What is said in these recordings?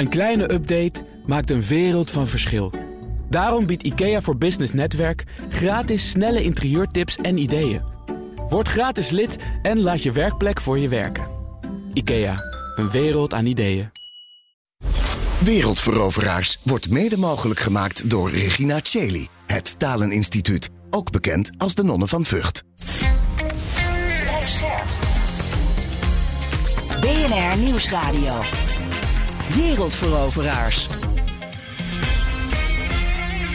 Een kleine update maakt een wereld van verschil. Daarom biedt IKEA voor Business Netwerk gratis snelle interieurtips en ideeën. Word gratis lid en laat je werkplek voor je werken. IKEA, een wereld aan ideeën. Wereldveroveraars wordt mede mogelijk gemaakt door Regina Cheli, het Taleninstituut, ook bekend als de Nonnen van Vught. Blijf scherp. BNR Nieuwsradio. Wereldveroveraars.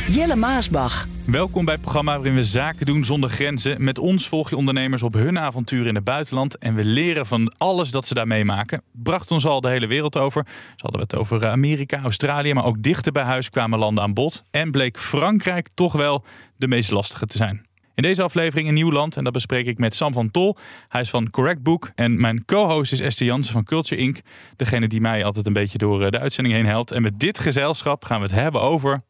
Jelle Maasbach. Welkom bij het programma waarin we zaken doen zonder grenzen. Met ons volg je ondernemers op hun avonturen in het buitenland. En we leren van alles dat ze daar meemaken. Bracht ons al de hele wereld over. Ze hadden we het over Amerika, Australië. Maar ook dichter bij huis kwamen landen aan bod. En bleek Frankrijk toch wel de meest lastige te zijn. In deze aflevering een nieuw land en dat bespreek ik met Sam van Tol. Hij is van Correct Book en mijn co-host is Esther Jansen van Culture Inc. Degene die mij altijd een beetje door eh, de uitzending heen helpt. En met dit gezelschap gaan we het hebben over...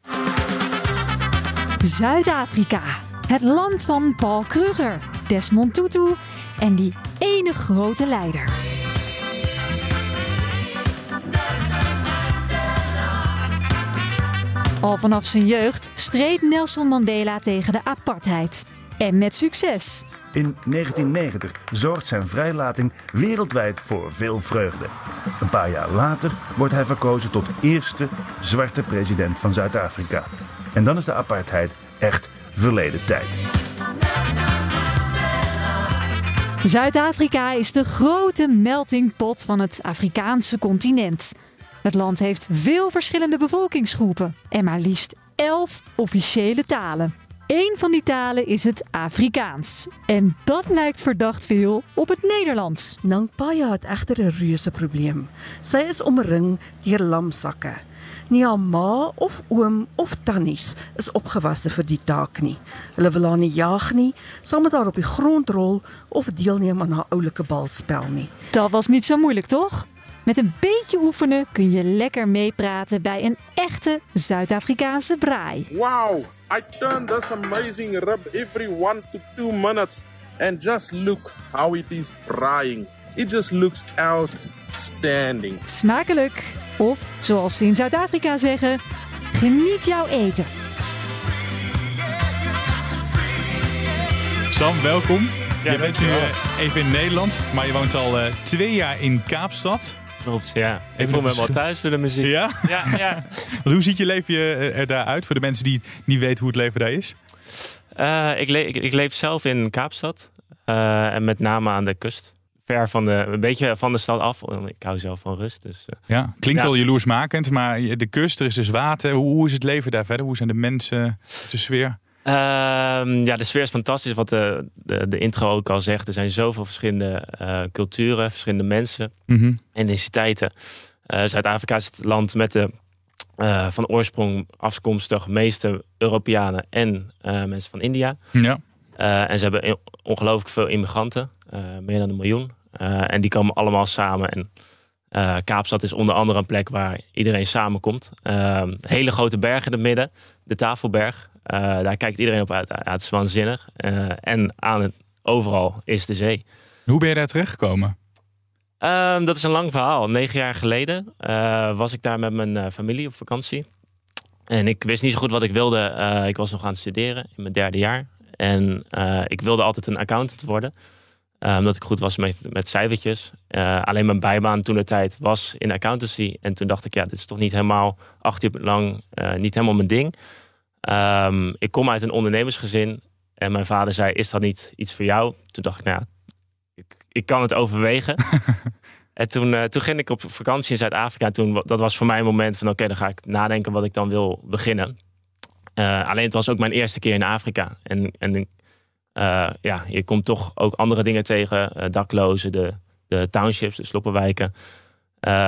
Zuid-Afrika. Het land van Paul Kruger, Desmond Tutu en die ene grote leider. Al vanaf zijn jeugd streed Nelson Mandela tegen de apartheid. En met succes. In 1990 zorgt zijn vrijlating wereldwijd voor veel vreugde. Een paar jaar later wordt hij verkozen tot eerste zwarte president van Zuid-Afrika. En dan is de apartheid echt verleden tijd. Zuid-Afrika is de grote melting pot van het Afrikaanse continent. Het land heeft veel verschillende bevolkingsgroepen en maar liefst elf officiële talen. Eén van die talen is het Afrikaans. En dat lijkt verdacht veel op het Nederlands. Nankpaya het egter 'n reuse probleem. Sy is omring deur lamsakke. Nie haar ma of oom of tannies is opgewasse vir die taak nie. Hulle wil haar nie jag nie, saam met haar op die grond rol of deelneem aan haar oulike balspel nie. Dat was niet zo moeilijk, toch? Met een beetje oefenen kun je lekker meepraten bij een echte Zuid-Afrikaanse braai. Wow, I turned this amazing rib every one to two minutes. And just look how it is frying. It just looks outstanding. Smakelijk. Of, zoals ze in Zuid-Afrika zeggen, geniet jouw eten. Sam, welkom. je bent nu eh, even in Nederland, maar je woont al eh, twee jaar in Kaapstad. Klopt, ja. Ik voel me wel thuis door de muziek. Ja? Ja, ja. Hoe ziet je leven eh, er daaruit voor de mensen die niet weten hoe het leven daar is? Eh, ik, le- ik, ik leef zelf in Kaapstad. eh, en met name aan de kust. Ver van de, een beetje van de stad af. Ik hou zelf van rust. Dus, Ja, klinkt Ja. al jaloersmakend, maar de kust, er is dus water. Hoe, hoe is het leven daar verder? Hoe zijn de mensen, de sfeer? Ehm, ja, de sfeer is fantastisch. Wat de, de, de intro ook al zegt. Er zijn zoveel verschillende eh, culturen, verschillende mensen, Mhm. identiteiten. Eh, Zuid-Afrika is het land met de eh, van oorsprong afkomstig meeste Europeanen en mensen van India. Ja. En ze hebben ongelooflijk veel immigranten, meer dan een miljoen. En die komen allemaal samen. En Kaapstad is onder andere een plek waar iedereen samenkomt. Eh, hele grote bergen in het midden, de Tafelberg. Eh, daar kijkt iedereen op uit. Ja, het is waanzinnig. Eh, en aan het, overal is de zee. Hoe ben je daar terechtgekomen? Ehm, dat is een lang verhaal. Negen jaar geleden eh, was ik daar met mijn familie op vakantie. En ik wist niet zo goed wat ik wilde. Ik was nog aan het studeren in mijn derde jaar. En ik wilde altijd een accountant worden. omdat ik goed was met, met cijfertjes. Alleen mijn bijbaan toen de tijd was in accountancy. En toen dacht ik, ja, dit is toch niet helemaal acht uur lang niet helemaal mijn ding. Ehm, ik kom uit een ondernemersgezin. En mijn vader zei, is dat niet iets voor jou? Toen dacht ik, nou ja, ik, ik kan het overwegen. en toen, eh, toen ging ik op vakantie in Zuid-Afrika. En Toen, dat was voor mij een moment van, oké, dan ga ik nadenken wat ik dan wil beginnen. Eh, alleen het was ook mijn eerste keer in Afrika. En, en eh, ja, je komt toch ook andere dingen tegen. daklozen, de, de townships, de sloppenwijken.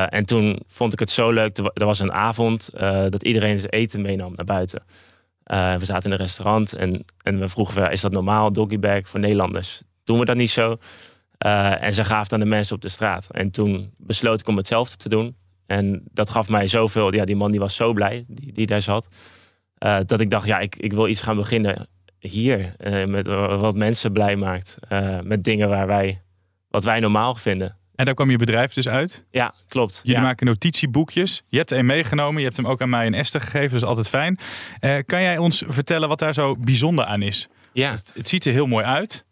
En toen vond ik het zo leuk. Er wa- was een avond dat iedereen zijn eten meenam naar buiten. Eh, we zaten in een restaurant en, en we vroegen, is dat normaal, doggybag voor Nederlanders? Doen we dat niet zo? Eh, en ze gaven aan de mensen op de straat. En toen besloot ik om hetzelfde te doen. En dat gaf mij zoveel. Ja, die man die was zo blij, die, die daar zat. eh, dat ik dacht, ja, ik, ik wil iets gaan beginnen hier. met wat mensen blij maakt. met dingen waar wij, wat wij normaal vinden. En daar kwam je bedrijf dus uit. Ja, klopt. Jullie ja. maken notitieboekjes. Je hebt er een meegenomen. Je hebt hem ook aan mij en Esther gegeven. Dat is altijd fijn. Eh, kan jij ons vertellen wat daar zo bijzonder aan is? Ja. Het, het ziet er heel mooi uit.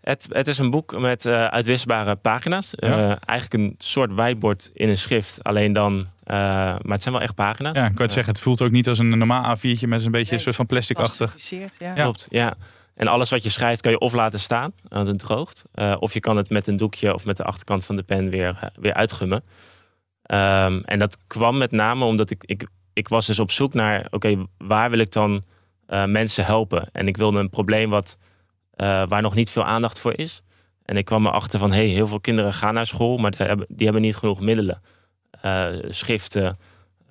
Het, het is een boek met eh, uitwisbare pagina's. Ja. Eh, eigenlijk een soort whiteboard in een schrift. Alleen dan, eh, maar het zijn wel echt pagina's. Ja, ik kan het zeggen. Het voelt ook niet als een normaal A4'tje met een beetje een soort van plasticachtig. Ja. Ja. Klopt, ja. En alles wat je schrijft kan je of laten staan, aan het droogt. eh, of je kan het met een doekje of met de achterkant van de pen weer, eh, weer uitgummen. Ehm, en dat kwam met name omdat ik, ik, ik was dus op zoek naar... oké, waar wil ik dan eh, mensen helpen? En ik wilde een probleem wat, waar nog niet veel aandacht voor is. En ik kwam erachter van... hey, heel veel kinderen gaan naar school... maar die hebben, die hebben niet genoeg middelen. Schriften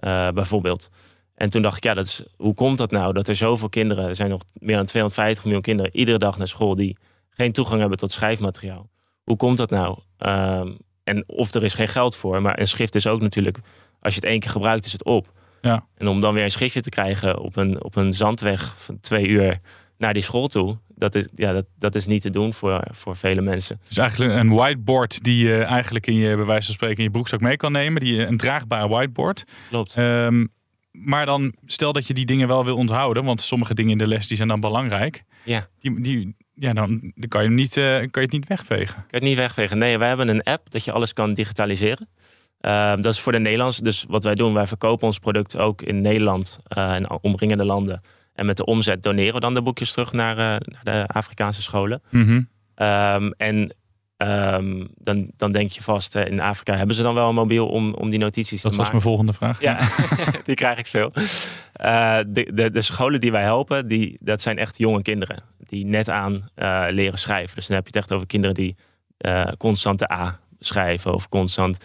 eh, bijvoorbeeld. En toen dacht ik, ja, dat is, hoe komt dat nou? Dat er zoveel kinderen, er zijn nog meer dan 250 miljoen kinderen iedere dag naar school die geen toegang hebben tot schrijfmateriaal. Hoe komt dat nou? Ehm, en of er is geen geld voor, maar een schrift is ook natuurlijk, als je het één keer gebruikt, is het op. Ja. En om dan weer een schriftje te krijgen op een, op een zandweg van twee uur naar die school toe, dat is, ja, dat, dat is niet te doen voor, voor vele mensen. Dus eigenlijk een whiteboard die je eigenlijk in je, bij wijze van spreken, in je broekzak mee kan nemen. Die, een draagbare whiteboard. Klopt. Ehm, maar dan stel dat je die dingen wel wil onthouden, want sommige dingen in de les die zijn dan belangrijk. Ja. Die, die, ja, dan, dan kan, je hem niet, eh, kan je het niet wegvegen. kan je het niet wegvegen. Nee, wij hebben een app dat je alles kan digitaliseren. Uh, dat is voor de Nederlands. Dus wat wij doen, wij verkopen ons product ook in Nederland uh, en omringende landen. En met de omzet doneren we dan de boekjes terug naar, uh, naar de Afrikaanse scholen. Mm -hmm. um, en um, dan, dan denk je vast, in Afrika hebben ze dan wel een mobiel om, om die notities dat te maken? Dat was mijn volgende vraag. Ja, die krijg ik veel. Uh, de, de, de, scholen die wij helpen, die, dat zijn echt jonge kinderen. Die net aan uh, leren schrijven. Dus dan heb je het echt over kinderen die uh, constant de A schrijven of constant.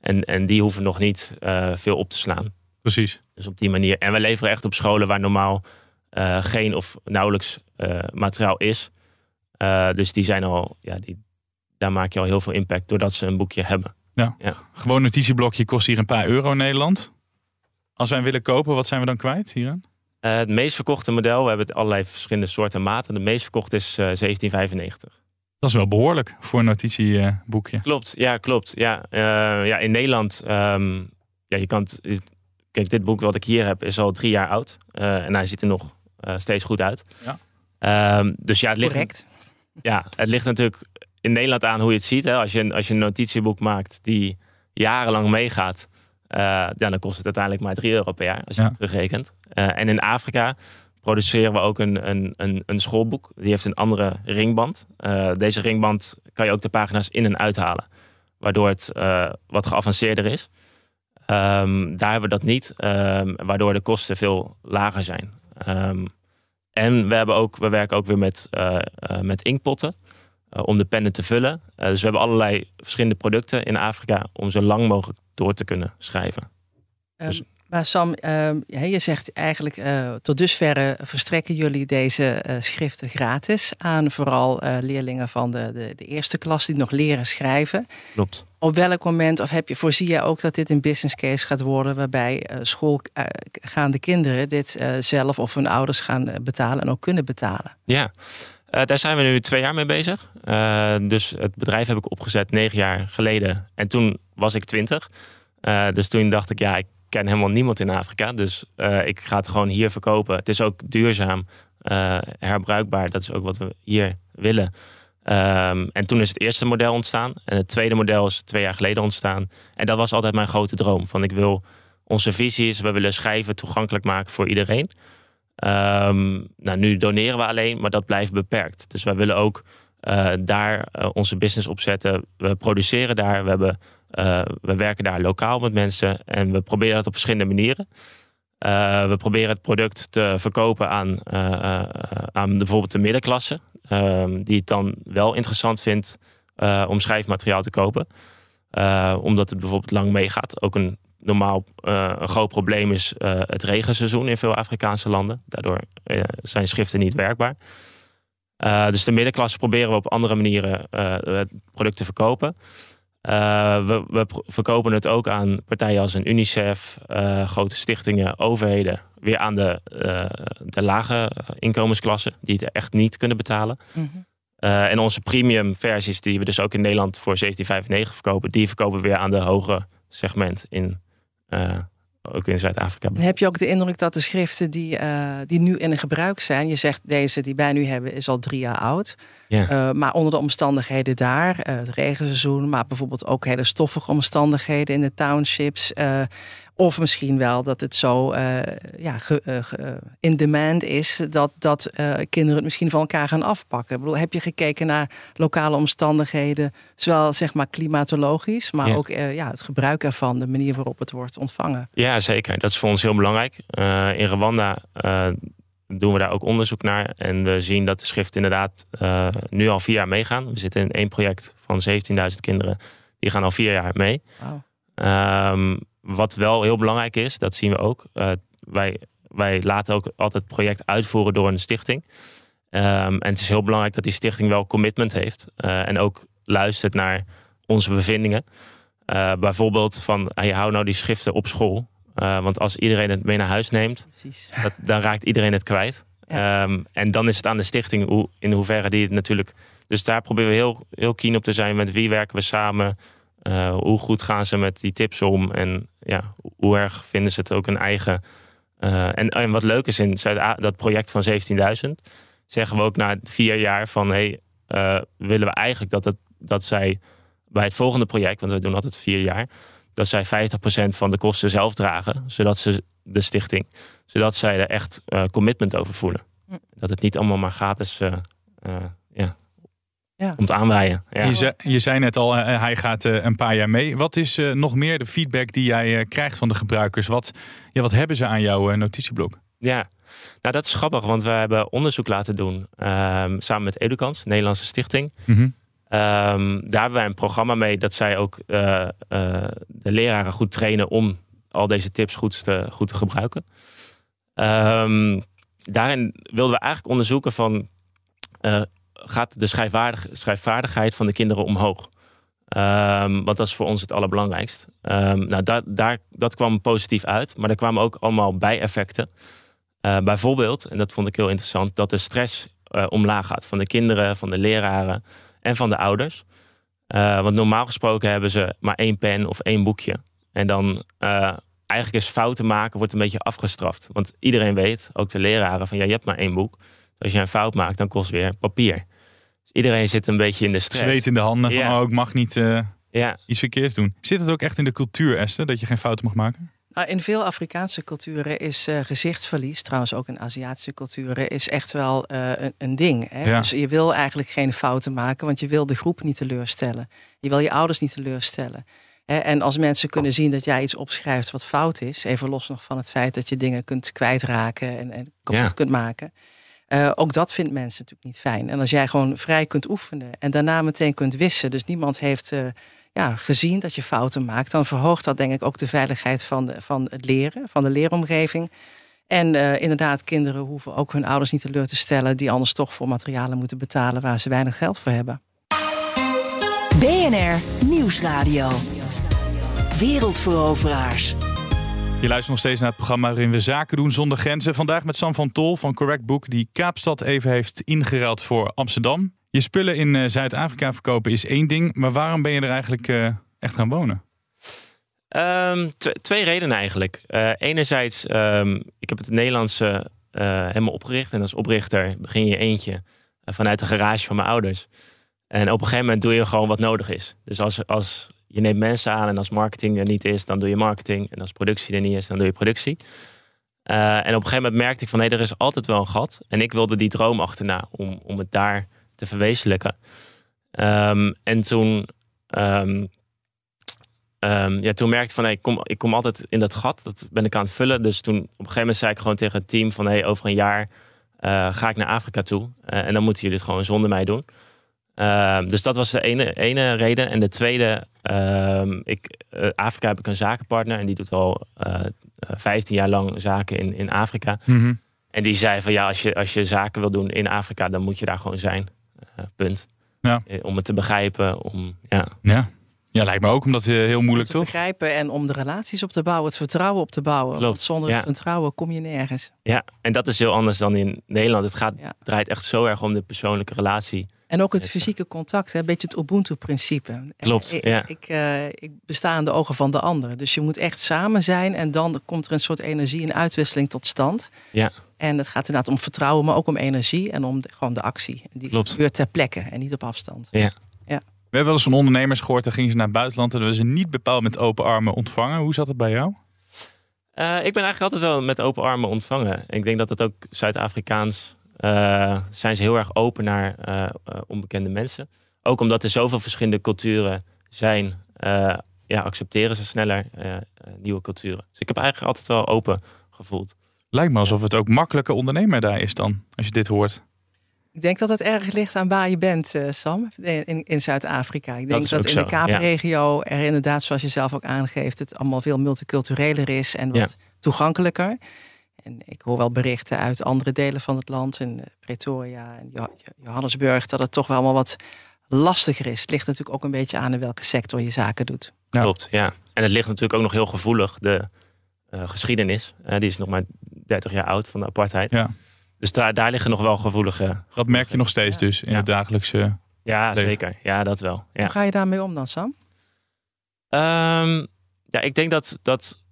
En, en die hoeven nog niet veel op te slaan. Precies. Dus op die manier. En we leveren echt op scholen waar normaal geen of nauwelijks materiaal is. Dus die zijn al, ja, die, daar maak je al heel veel impact doordat ze een boekje hebben. Ja. ja. Gewoon een notitieblokje kost hier een paar euro in Nederland. Als wij hem willen kopen, wat zijn we dan kwijt hieraan? Uh, het meest verkochte model, we hebben allerlei verschillende soorten en maten. De meest verkochte is uh, 1795. Dat is wel behoorlijk voor een notitieboekje. Klopt, ja, klopt. Ja, uh, ja in Nederland, um, ja, je kan het, kijk, dit boek wat ik hier heb is al drie jaar oud. Uh, en hij ziet er nog uh, steeds goed uit. Ja. Um, dus ja, het ligt, Correct. Ja, het ligt natuurlijk in Nederland aan hoe je het ziet. Hè. Als, je, als je een notitieboek maakt die jarenlang meegaat, uh, ja, dan kost het uiteindelijk maar 3 euro per jaar als je Ja. het terugrekent. Uh, en in Afrika produceren we ook een, een, een, een schoolboek. Die heeft een andere ringband. Uh, deze ringband kan je ook de pagina's in en uithalen. Waardoor het wat geavanceerder is. Um, daar hebben we dat niet. Um, waardoor de kosten veel lager zijn. Um, en we, hebben ook, we werken ook weer met, met inkpotten. Uh, om de pennen te vullen. dus we hebben allerlei verschillende producten in Afrika. Om zo lang mogelijk door te kunnen schrijven. Dus... Maar Sam, uh, je zegt eigenlijk uh, tot dusverre verstrekken jullie deze uh, schriften gratis aan vooral leerlingen van de, de, de, eerste klas die nog leren schrijven. Klopt. Op welk moment, of heb je, voorzie je ook dat dit een business case gaat worden waarbij schoolgaande kinderen dit zelf of hun ouders gaan betalen en ook kunnen betalen? Ja. Daar zijn we nu twee jaar mee bezig. dus het bedrijf heb ik opgezet negen jaar geleden. En toen was ik twintig. dus toen dacht ik, ja, ik ken helemaal niemand in Afrika. Dus uh, ik ga het gewoon hier verkopen. Het is ook duurzaam, uh, herbruikbaar. Dat is ook wat we hier willen. Um, en toen is het eerste model ontstaan. En het tweede model is twee jaar geleden ontstaan. En dat was altijd mijn grote droom. Van ik wil, onze visie is, we willen schrijven toegankelijk maken voor iedereen. Um, nou, nu doneren we alleen, maar dat blijft beperkt. Dus wij willen ook uh, daar onze business op zetten. We produceren daar, we hebben uh, we werken daar lokaal met mensen en we proberen dat op verschillende manieren. We proberen het product te verkopen aan, aan bijvoorbeeld de middenklasse, die het dan wel interessant vindt om schrijfmateriaal te kopen. omdat het bijvoorbeeld lang meegaat. Ook een normaal een groot probleem is het regenseizoen in veel Afrikaanse landen. Daardoor zijn schriften niet werkbaar. dus de middenklasse proberen we op andere manieren het product te verkopen. Uh, we, we, verkopen het ook aan partijen als een UNICEF, uh, grote stichtingen, overheden. Weer aan de, uh, de lage inkomensklassen die het echt niet kunnen betalen. Mm -hmm. Eh, en onze premium versies, die we dus ook in Nederland voor 17,95 verkopen, die verkopen we weer aan de hoge segment in, eh, ook in Zuid-Afrika. Heb je ook de indruk dat de schriften die, eh, die nu in gebruik zijn, je zegt deze die wij nu hebben is al drie jaar oud, Ja. Eh, maar onder de omstandigheden daar, eh, het regenseizoen, maar bijvoorbeeld ook hele stoffige omstandigheden in de townships, eh, of misschien wel dat het zo eh, ja, ge- eh, ge- eh, in demand is dat, dat kinderen het misschien van elkaar gaan afpakken. Ik bedoel, heb je gekeken naar lokale omstandigheden, zowel zeg maar klimatologisch, maar Ja. ook ja, het gebruik ervan, de manier waarop het wordt ontvangen? Ja, zeker. Dat is voor ons heel belangrijk. In Rwanda doen we daar ook onderzoek naar. En we zien dat de schriften inderdaad nu al vier jaar meegaan. We zitten in één project van 17.000 kinderen. Die gaan al vier jaar mee. Ehm, wat wel heel belangrijk is, dat zien we ook. eh, wij, wij laten ook altijd het project uitvoeren door een stichting. Ehm, en het is heel belangrijk dat die stichting wel commitment heeft. eh, en ook luistert naar onze bevindingen. Eh, bijvoorbeeld van, hey, hou nou die schriften op school. Want als iedereen het mee naar huis neemt, dat, dan raakt iedereen het kwijt. Ehm, en dan is het aan de stichting hoe, in hoeverre die het natuurlijk. Dus daar proberen we heel, heel keen op te zijn. Met wie werken we samen? Eh, hoe goed gaan ze met die tips om? En ja, hoe erg vinden ze het ook een eigen. eh, en, en wat leuk is in Zuid dat project van 17.000, zeggen we ook na vier jaar van hey, eh, willen we eigenlijk dat, het, dat zij bij het volgende project, want we doen altijd vier jaar, dat zij 50% van de kosten zelf dragen, zodat ze de stichting, zodat zij er echt commitment over voelen. Dat het niet allemaal maar gratis ja, Ja. komt aanwaaien. Ja. Je, zei, je zei net al, eh, hij gaat eh, een paar jaar mee. Wat is eh, nog meer de feedback die jij eh, krijgt van de gebruikers? Wat, ja, wat hebben ze aan jouw eh, notitieblok? Ja, nou dat is grappig, want we hebben onderzoek laten doen ehm, samen met Educans, een Nederlandse stichting. Mhm. Ehm, daar hebben wij een programma mee dat zij ook eh, eh, de leraren goed trainen om al deze tips goed te, goed te gebruiken. Ehm, daarin wilden we eigenlijk onderzoeken van eh, gaat de schrijfvaardig, schrijfvaardigheid van de kinderen omhoog? Ehm, want dat is voor ons het allerbelangrijkst. Ehm, nou, daar, dat kwam positief uit, maar er kwamen ook allemaal bijeffecten. Eh, bijvoorbeeld, en dat vond ik heel interessant, dat de stress eh, omlaag gaat van de kinderen, van de leraren en van de ouders. Eh, want normaal gesproken hebben ze maar één pen of één boekje. En dan eigenlijk is fouten maken wordt een beetje afgestraft. Want iedereen weet, ook de leraren, van ja, je hebt maar één boek. Als je een fout maakt, dan kost weer papier. Dus iedereen zit een beetje in de stress. Zweet in de handen van, Ja. oh, ik mag niet eh, Ja, iets verkeerds doen. Zit het ook echt in de cultuur, Esther, dat je geen fouten mag maken? Nou, in veel Afrikaanse culturen is eh, gezichtsverlies, trouwens ook in Aziatische culturen, is echt wel eh, een, een ding. Hè? Ja. Dus je wil eigenlijk geen fouten maken, want je wil de groep niet teleurstellen. Je wil je ouders niet teleurstellen. Hè? En als mensen kunnen zien dat jij iets opschrijft wat fout is, even los nog van het feit dat je dingen kunt kwijtraken en, en kapot Ja. kunt maken. Eh, ook dat vindt mensen natuurlijk niet fijn. En als jij gewoon vrij kunt oefenen en daarna meteen kunt wissen, dus niemand heeft eh, ja, gezien dat je fouten maakt, dan verhoogt dat denk ik ook de veiligheid van, de, van het leren, van de leeromgeving. En eh, inderdaad, kinderen hoeven ook hun ouders niet teleur te stellen, die anders toch voor materialen moeten betalen waar ze weinig geld voor hebben. BNR Nieuwsradio. Wereldveroveraars. Je luistert nog steeds naar het programma waarin we zaken doen zonder grenzen. Vandaag met Sam van Tol van Correct Book, die Kaapstad even heeft ingeruild voor Amsterdam. Je spullen in eh, Zuid-Afrika verkopen is één ding, maar waarom ben je er eigenlijk eh, echt gaan wonen? Ehm, tw- twee redenen eigenlijk. Eh, enerzijds, ehm, ik heb het Nederlandse helemaal opgericht. En als oprichter begin je eentje vanuit de garage van mijn ouders. En op een gegeven moment doe je gewoon wat nodig is. Dus als, als je neemt mensen aan en als marketing er niet is, dan doe je marketing. En als productie er niet is, dan doe je productie. Eh, en op een gegeven moment merkte ik van, hé, er is altijd wel een gat. En ik wilde die droom achterna om, om het daar te verwezenlijken. Ehm, en toen... ehm, Ehm, ja, toen merkte ik van, hey, ik, kom, ik kom altijd in dat gat. Dat ben ik aan het vullen. Dus toen op een gegeven moment zei ik gewoon tegen het team van... Hey, over een jaar eh, ga ik naar Afrika toe. Eh, en dan moeten jullie het gewoon zonder mij doen. Ehm, dus dat was de ene, ene reden. En de tweede, ehm, ik, eh, Afrika heb ik een zakenpartner. En die doet al eh 15 jaar lang zaken in, in Afrika. En die zei van, ja, als je, als je zaken wil doen in Afrika... dan moet je daar gewoon zijn. Eh, punt. Ja. Eh, Om het te begrijpen. Om, ja. Ja. ja, lijkt me ook, omdat het heel moeilijk te toch? begrijpen en om de relaties op te bouwen, het vertrouwen op te bouwen. Klopt, Want zonder ja. het vertrouwen kom je nergens. Ja, en dat is heel anders dan in Nederland. Het gaat, Ja. draait echt zo erg om de persoonlijke relatie. En ook het fysieke contact, hè? een beetje het Ubuntu-principe. Klopt, ik, ja. Ik, uh, ik besta aan de ogen van de ander. Dus je moet echt samen zijn en dan komt er een soort energie en uitwisseling tot stand. Ja. En het gaat inderdaad om vertrouwen, maar ook om energie en om de, gewoon de actie. En die Klopt. gebeurt ter plekke en niet op afstand. Ja. ja. We hebben wel eens van ondernemers gehoord, dan gingen ze naar het buitenland en hebben ze niet bepaald met open armen ontvangen. Hoe zat het bij jou? Uh, ik ben eigenlijk altijd wel met open armen ontvangen. Ik denk dat het ook Zuid-Afrikaans uh, zijn ze heel erg open naar uh, onbekende mensen. Ook omdat er zoveel verschillende culturen zijn, ja, accepteren ze sneller nieuwe culturen. Dus ik heb eigenlijk altijd wel open gevoeld. Lijkt me alsof het ook makkelijker ondernemer daar is dan, als je dit hoort. Ik denk dat het erg ligt aan waar je bent, uh, Sam, in, in Zuid-Afrika. Ik denk dat, dat in zo, de Kaapregio ja. er inderdaad, zoals je zelf ook aangeeft, het allemaal veel multicultureler is en wat ja. toegankelijker. En ik hoor wel berichten uit andere delen van het land, in Pretoria en Johannesburg, dat het toch wel allemaal wat lastiger is. Het ligt natuurlijk ook een beetje aan in welke sector je zaken doet. Klopt, ja. En het ligt natuurlijk ook nog heel gevoelig. De uh, geschiedenis, uh, die is nog maar 30 jaar oud van de apartheid. Ja. Dus daar, daar liggen nog wel gevoelige. Dat merk je nog steeds dus in Ja. het dagelijkse. Ja, leven. zeker. Ja, dat wel. Ja. Hoe ga je daarmee om dan, Sam? Ehm, ja, ik denk dat, dat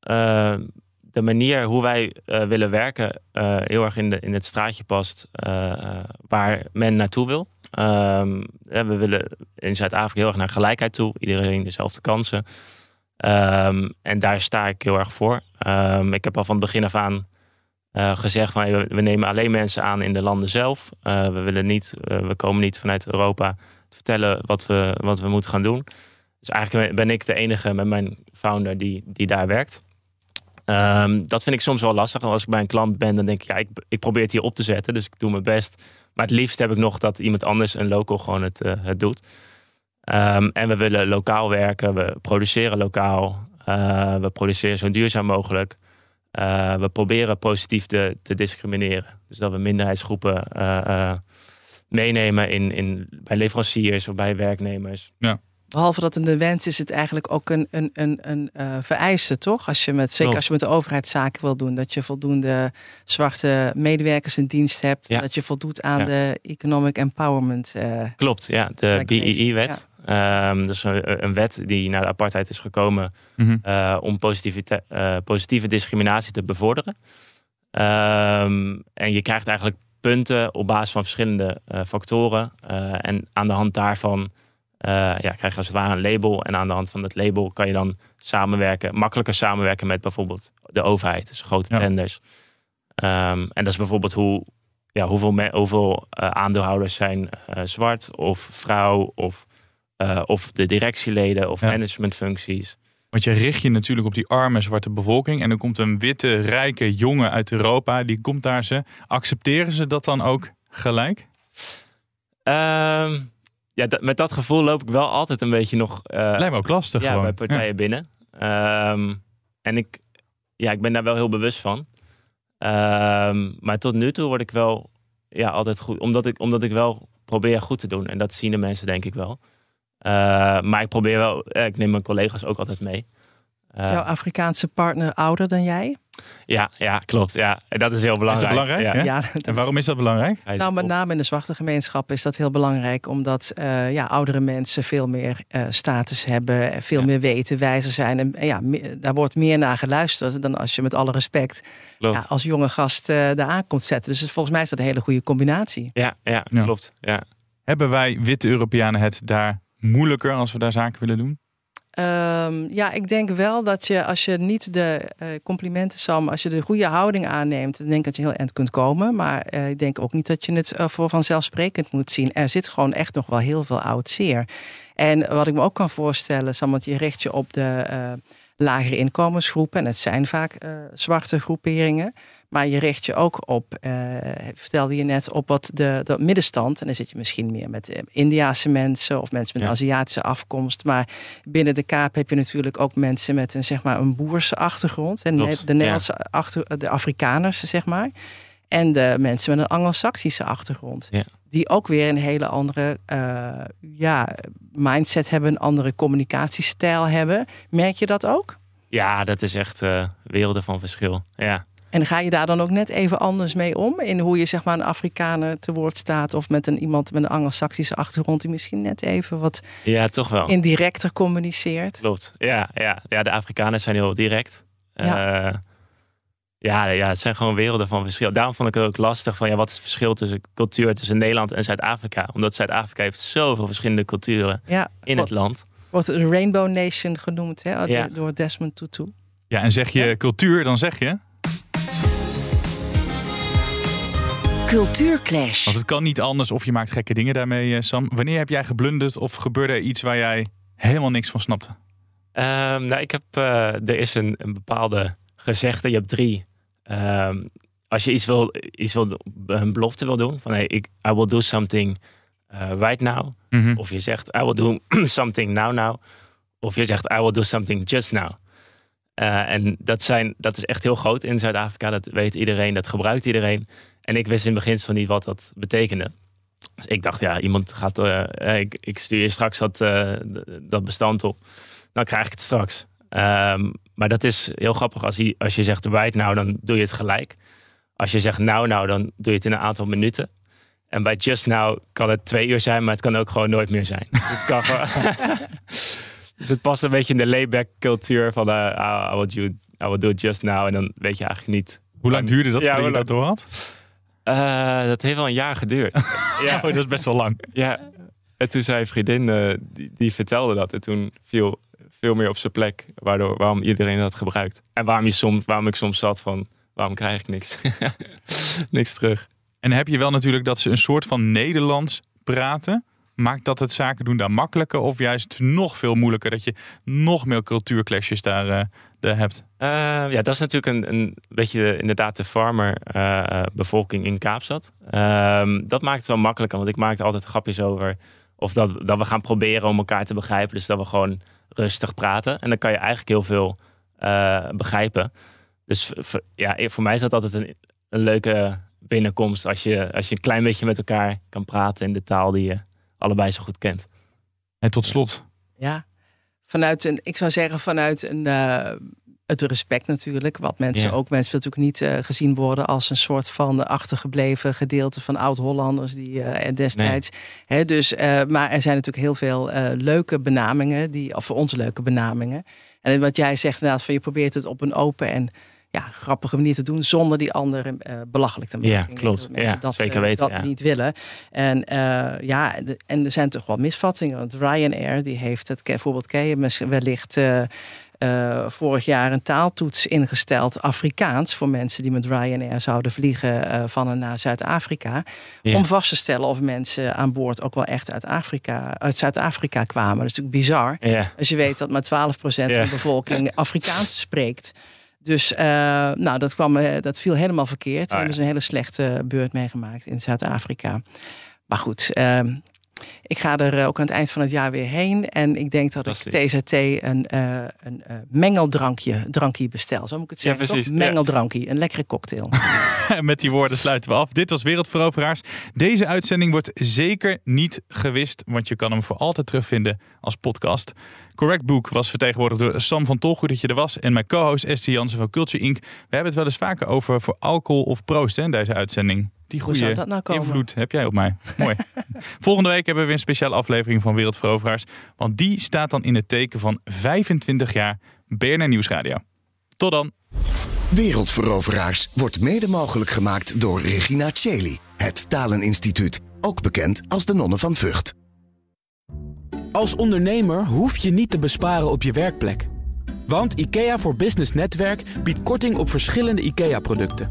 eh, de manier hoe wij eh, willen werken eh, heel erg in, de, in het straatje past eh, waar men naartoe wil. Ehm, we willen in Zuid-Afrika heel erg naar gelijkheid toe. Iedereen dezelfde kansen. Ehm, en daar sta ik heel erg voor. Ehm, ik heb al van het begin af aan gezegd van we, nemen alleen mensen aan in de landen zelf. We willen niet, we komen niet vanuit Europa te vertellen wat we, wat we moeten gaan doen. Dus eigenlijk ben ik de enige met mijn founder die, die daar werkt. Ehm, dat vind ik soms wel lastig. Als ik bij een klant ben, dan denk ik, ja, ik, ik probeer het hier op te zetten, dus ik doe mijn best. Maar het liefst heb ik nog dat iemand anders, een local, gewoon het, eh, het doet. Ehm, en we willen lokaal werken, we produceren lokaal, Eh, we produceren zo duurzaam mogelijk. Eh, we proberen positief te, te discrimineren. Dus dat we minderheidsgroepen meenemen in, in, bij leveranciers of bij werknemers. Ja. Behalve dat een wens is, het eigenlijk ook een, een, een, een eh, vereiste, toch? Als je met, zeker als je met de overheid zaken wil doen, dat je voldoende zwarte medewerkers in dienst hebt, Ja. dat je voldoet aan Ja. de Economic Empowerment. eh, Klopt, ja, de BEE-wet. Ehm dus een, een wet die naar de apartheid is gekomen Mhm. eh, om eh, positieve discriminatie te bevorderen. Ehm, en je krijgt eigenlijk punten op basis van verschillende eh, factoren. Eh, en aan de hand daarvan eh, ja, krijg je als het ware een label. En aan de hand van dat label kan je dan samenwerken, makkelijker samenwerken met bijvoorbeeld de overheid. Dus grote Ja. tenders. Ehm, en dat is bijvoorbeeld hoe, ja, hoeveel, me- hoeveel eh, aandeelhouders zijn eh, zwart of vrouw of, of de directieleden of Ja. managementfuncties. Want je richt je natuurlijk op die arme zwarte bevolking. En dan komt een witte, rijke jongen uit Europa. Die komt daar ze. Accepteren ze dat dan ook gelijk? Ehm, ja, dat- met dat gevoel loop ik wel altijd een beetje nog eh, Lijkt me ook lastig ja, gewoon. bij partijen binnen. Ehm, en ik, ja, ik ben daar wel heel bewust van. Ehm, maar tot nu toe word ik wel ja, altijd goed. Omdat ik, omdat ik wel probeer goed te doen. En dat zien de mensen denk ik wel. Eh, maar ik probeer wel, eh, ik neem mijn collega's ook altijd mee. is Eh, jouw Afrikaanse partner ouder dan jij? Ja, ja, klopt. Ja. En dat is heel belangrijk. belangrijk, Ja. hè? Ja, dat En waarom is dat belangrijk? Is Nou, met name in de zwarte gemeenschap is dat heel belangrijk, omdat eh, ja, oudere mensen veel meer eh, status hebben, en veel Ja. meer weten, wijzer zijn. En eh, ja, me- daar wordt meer naar geluisterd dan als je met alle respect ja, als jonge gast eh daar aan komt zetten. Dus volgens mij is dat een hele goede combinatie. Ja, ja, Ja. klopt. Ja. Hebben wij witte Europeanen het daar moeilijker als we daar zaken willen doen? Ehm, ja, ik denk wel dat je als je niet de eh, complimenten, Sam, als je de goede houding aanneemt, dan denk ik dat je heel eind kunt komen. Maar eh, ik denk ook niet dat je het eh, voor vanzelfsprekend moet zien. Er zit gewoon echt nog wel heel veel oud zeer. En wat ik me ook kan voorstellen, Sam, want je richt je op de lagere inkomensgroepen. En het zijn vaak zwarte groeperingen. Maar je richt je ook op, eh, vertelde je net, op wat de, de middenstand. En dan zit je misschien meer met eh, Indiaanse mensen of mensen met een Ja. Aziatische afkomst. Maar binnen de Kaap heb je natuurlijk ook mensen met een, zeg maar, een boerse achtergrond. En Klopt, de Nederlandse achter, de Afrikaners, zeg maar. En de mensen met een Anglo-Saxische achtergrond. Ja. Die ook weer een hele andere eh, ja, mindset hebben, een andere communicatiestijl hebben. Merk je dat ook? Ja, dat is echt werelden van verschil. Ja. En ga je daar dan ook net even anders mee om? In hoe je zeg maar een Afrikaner te woord staat... of met een, iemand met een Anglo-Saxische achtergrond... die misschien net even wat Ja, toch wel. indirecter communiceert? Klopt. Ja, ja, ja, de Afrikanen zijn heel direct. Ja. Ja. ja, ja, het zijn gewoon werelden van verschil. Daarom vond ik het ook lastig van ja, wat is het verschil tussen cultuur tussen Nederland en Zuid-Afrika? Omdat Zuid-Afrika heeft zoveel verschillende culturen Ja, in het land. wordt de Rainbow Nation genoemd hè, Ja. door Desmond Tutu. Ja, en zeg je cultuur, dan zeg je... Cultuurclash. Want het kan niet anders of je maakt gekke dingen daarmee, eh, Sam. Wanneer heb jij geblunderd of gebeurde er iets waar jij helemaal niks van snapte? Ehm, nou, ik heb, eh, er is een, een bepaalde gezegde. Je hebt drie. Ehm, als je iets wil, iets wil, een belofte wil doen, van hey, ik, I will do something eh, right now. Mhm. Of je zegt, I will do something now now. Of je zegt, I will do something just now. Eh, en dat, zijn, dat is echt heel groot in Zuid-Afrika. Dat weet iedereen, dat gebruikt iedereen. En ik wist in het beginsel niet wat dat betekende. Dus ik dacht, ja, iemand gaat. eh, eh, ik, ik stuur je straks dat, eh, dat bestand op. Dan krijg ik het straks. Ehm, maar dat is heel grappig. Als, je- als je zegt right now, dan doe je het gelijk. Als je zegt now now, dan doe je het in een aantal minuten. En bij just now kan het twee uur zijn, maar het kan ook gewoon nooit meer zijn. Dus het kan gewoon. dus het past een beetje in de layback cultuur van uh, I, will do, I will do it just now. En dan weet je eigenlijk niet. Hoe lang duurde dat Ja, voordat je hoe dat door had? Eh, dat heeft wel een jaar geduurd. ja, Oh, dat is best wel lang. ja. En toen zei vriendin, eh, die, die vertelde dat. En toen viel veel meer op zijn plek. Waardoor, waarom iedereen dat gebruikt. En waarom, je soms, waarom ik soms zat van, waarom krijg ik niks? niks terug. En heb je wel natuurlijk dat ze een soort van Nederlands praten. Maakt dat het zaken doen daar makkelijker of juist nog veel moeilijker? Dat je nog meer cultuurclashes daar, eh, daar hebt. Eh, ja, dat is natuurlijk een, een beetje de- inderdaad de farmer-bevolking in Kaapstad. Ehm, dat maakt het wel makkelijker, want ik maakte altijd grapjes over. Of dat, dat we gaan proberen om elkaar te begrijpen. Dus dat we gewoon rustig praten. En dan kan je eigenlijk heel veel eh, begrijpen. Dus ja, voor mij is dat altijd een, een leuke binnenkomst. Als je, als je een klein beetje met elkaar kan praten in de taal die je allebei zo goed kent. En tot slot, Ja, vanuit een, ik zou zeggen vanuit een, eh, het respect natuurlijk. Wat mensen Ja. ook, mensen willen natuurlijk niet eh, gezien worden als een soort van achtergebleven gedeelte van oud-Hollanders die eh, destijds. Hè, dus, maar er zijn natuurlijk heel veel leuke benamingen, die, of voor ons leuke benamingen. En wat jij zegt inderdaad, van je probeert het op een open en ja, grappige manier te doen zonder die anderen eh, belachelijk te maken. Ja, klopt. dat mensen Ja, dat, zeker eh, weten, dat ja. niet willen. En eh, ja, de- en er zijn toch wel misvattingen. Want Ryanair die heeft het ke- voorbeeld ken wellicht vorig jaar een taaltoets ingesteld Afrikaans voor mensen die met Ryanair zouden vliegen van en naar Zuid-Afrika. Ja. Om vast te stellen of mensen aan boord ook wel echt uit Afrika, uit Zuid-Afrika kwamen. Dat is natuurlijk bizar. Ja. Als je weet dat maar 12% van de bevolking Afrikaans spreekt. Dus eh, nou, dat, kwam, eh, dat viel helemaal verkeerd. Ah, ja. hebben ze een hele slechte beurt meegemaakt in Zuid-Afrika. Maar goed, ehm, ik ga er eh, ook aan het eind van het jaar weer heen. En ik denk dat ik. TZT een, eh, een eh, mengeldrankje drankje bestel. Zo moet ik het Ja, zeggen. toch? precies. Ja. Mengeldrankje, een lekkere cocktail. En met die woorden sluiten we af. Dit was Wereldveroveraars. Deze uitzending wordt zeker niet gewist, want je kan hem voor altijd terugvinden als podcast. Correct Book was vertegenwoordigd door Sam van Tol. Goed dat je er was. En mijn co-host Esther Jansen van Culture Inc. We hebben het wel eens vaker over voor alcohol of proost hè, in deze uitzending. Die Hoe zou goede dat nou komen? invloed heb jij op mij. Mooi. Volgende week hebben we weer een speciale aflevering van Wereldveroveraars. Want die staat dan in het teken van 25 jaar BNR Nieuwsradio. Tot dan. Wereldveroveraars wordt mede mogelijk gemaakt door Regina Cheli, het Taleninstituut, ook bekend als de Nonnen van Vught. Als ondernemer hoef je niet te besparen op je werkplek. Want IKEA voor Business Netwerk biedt korting op verschillende IKEA-producten.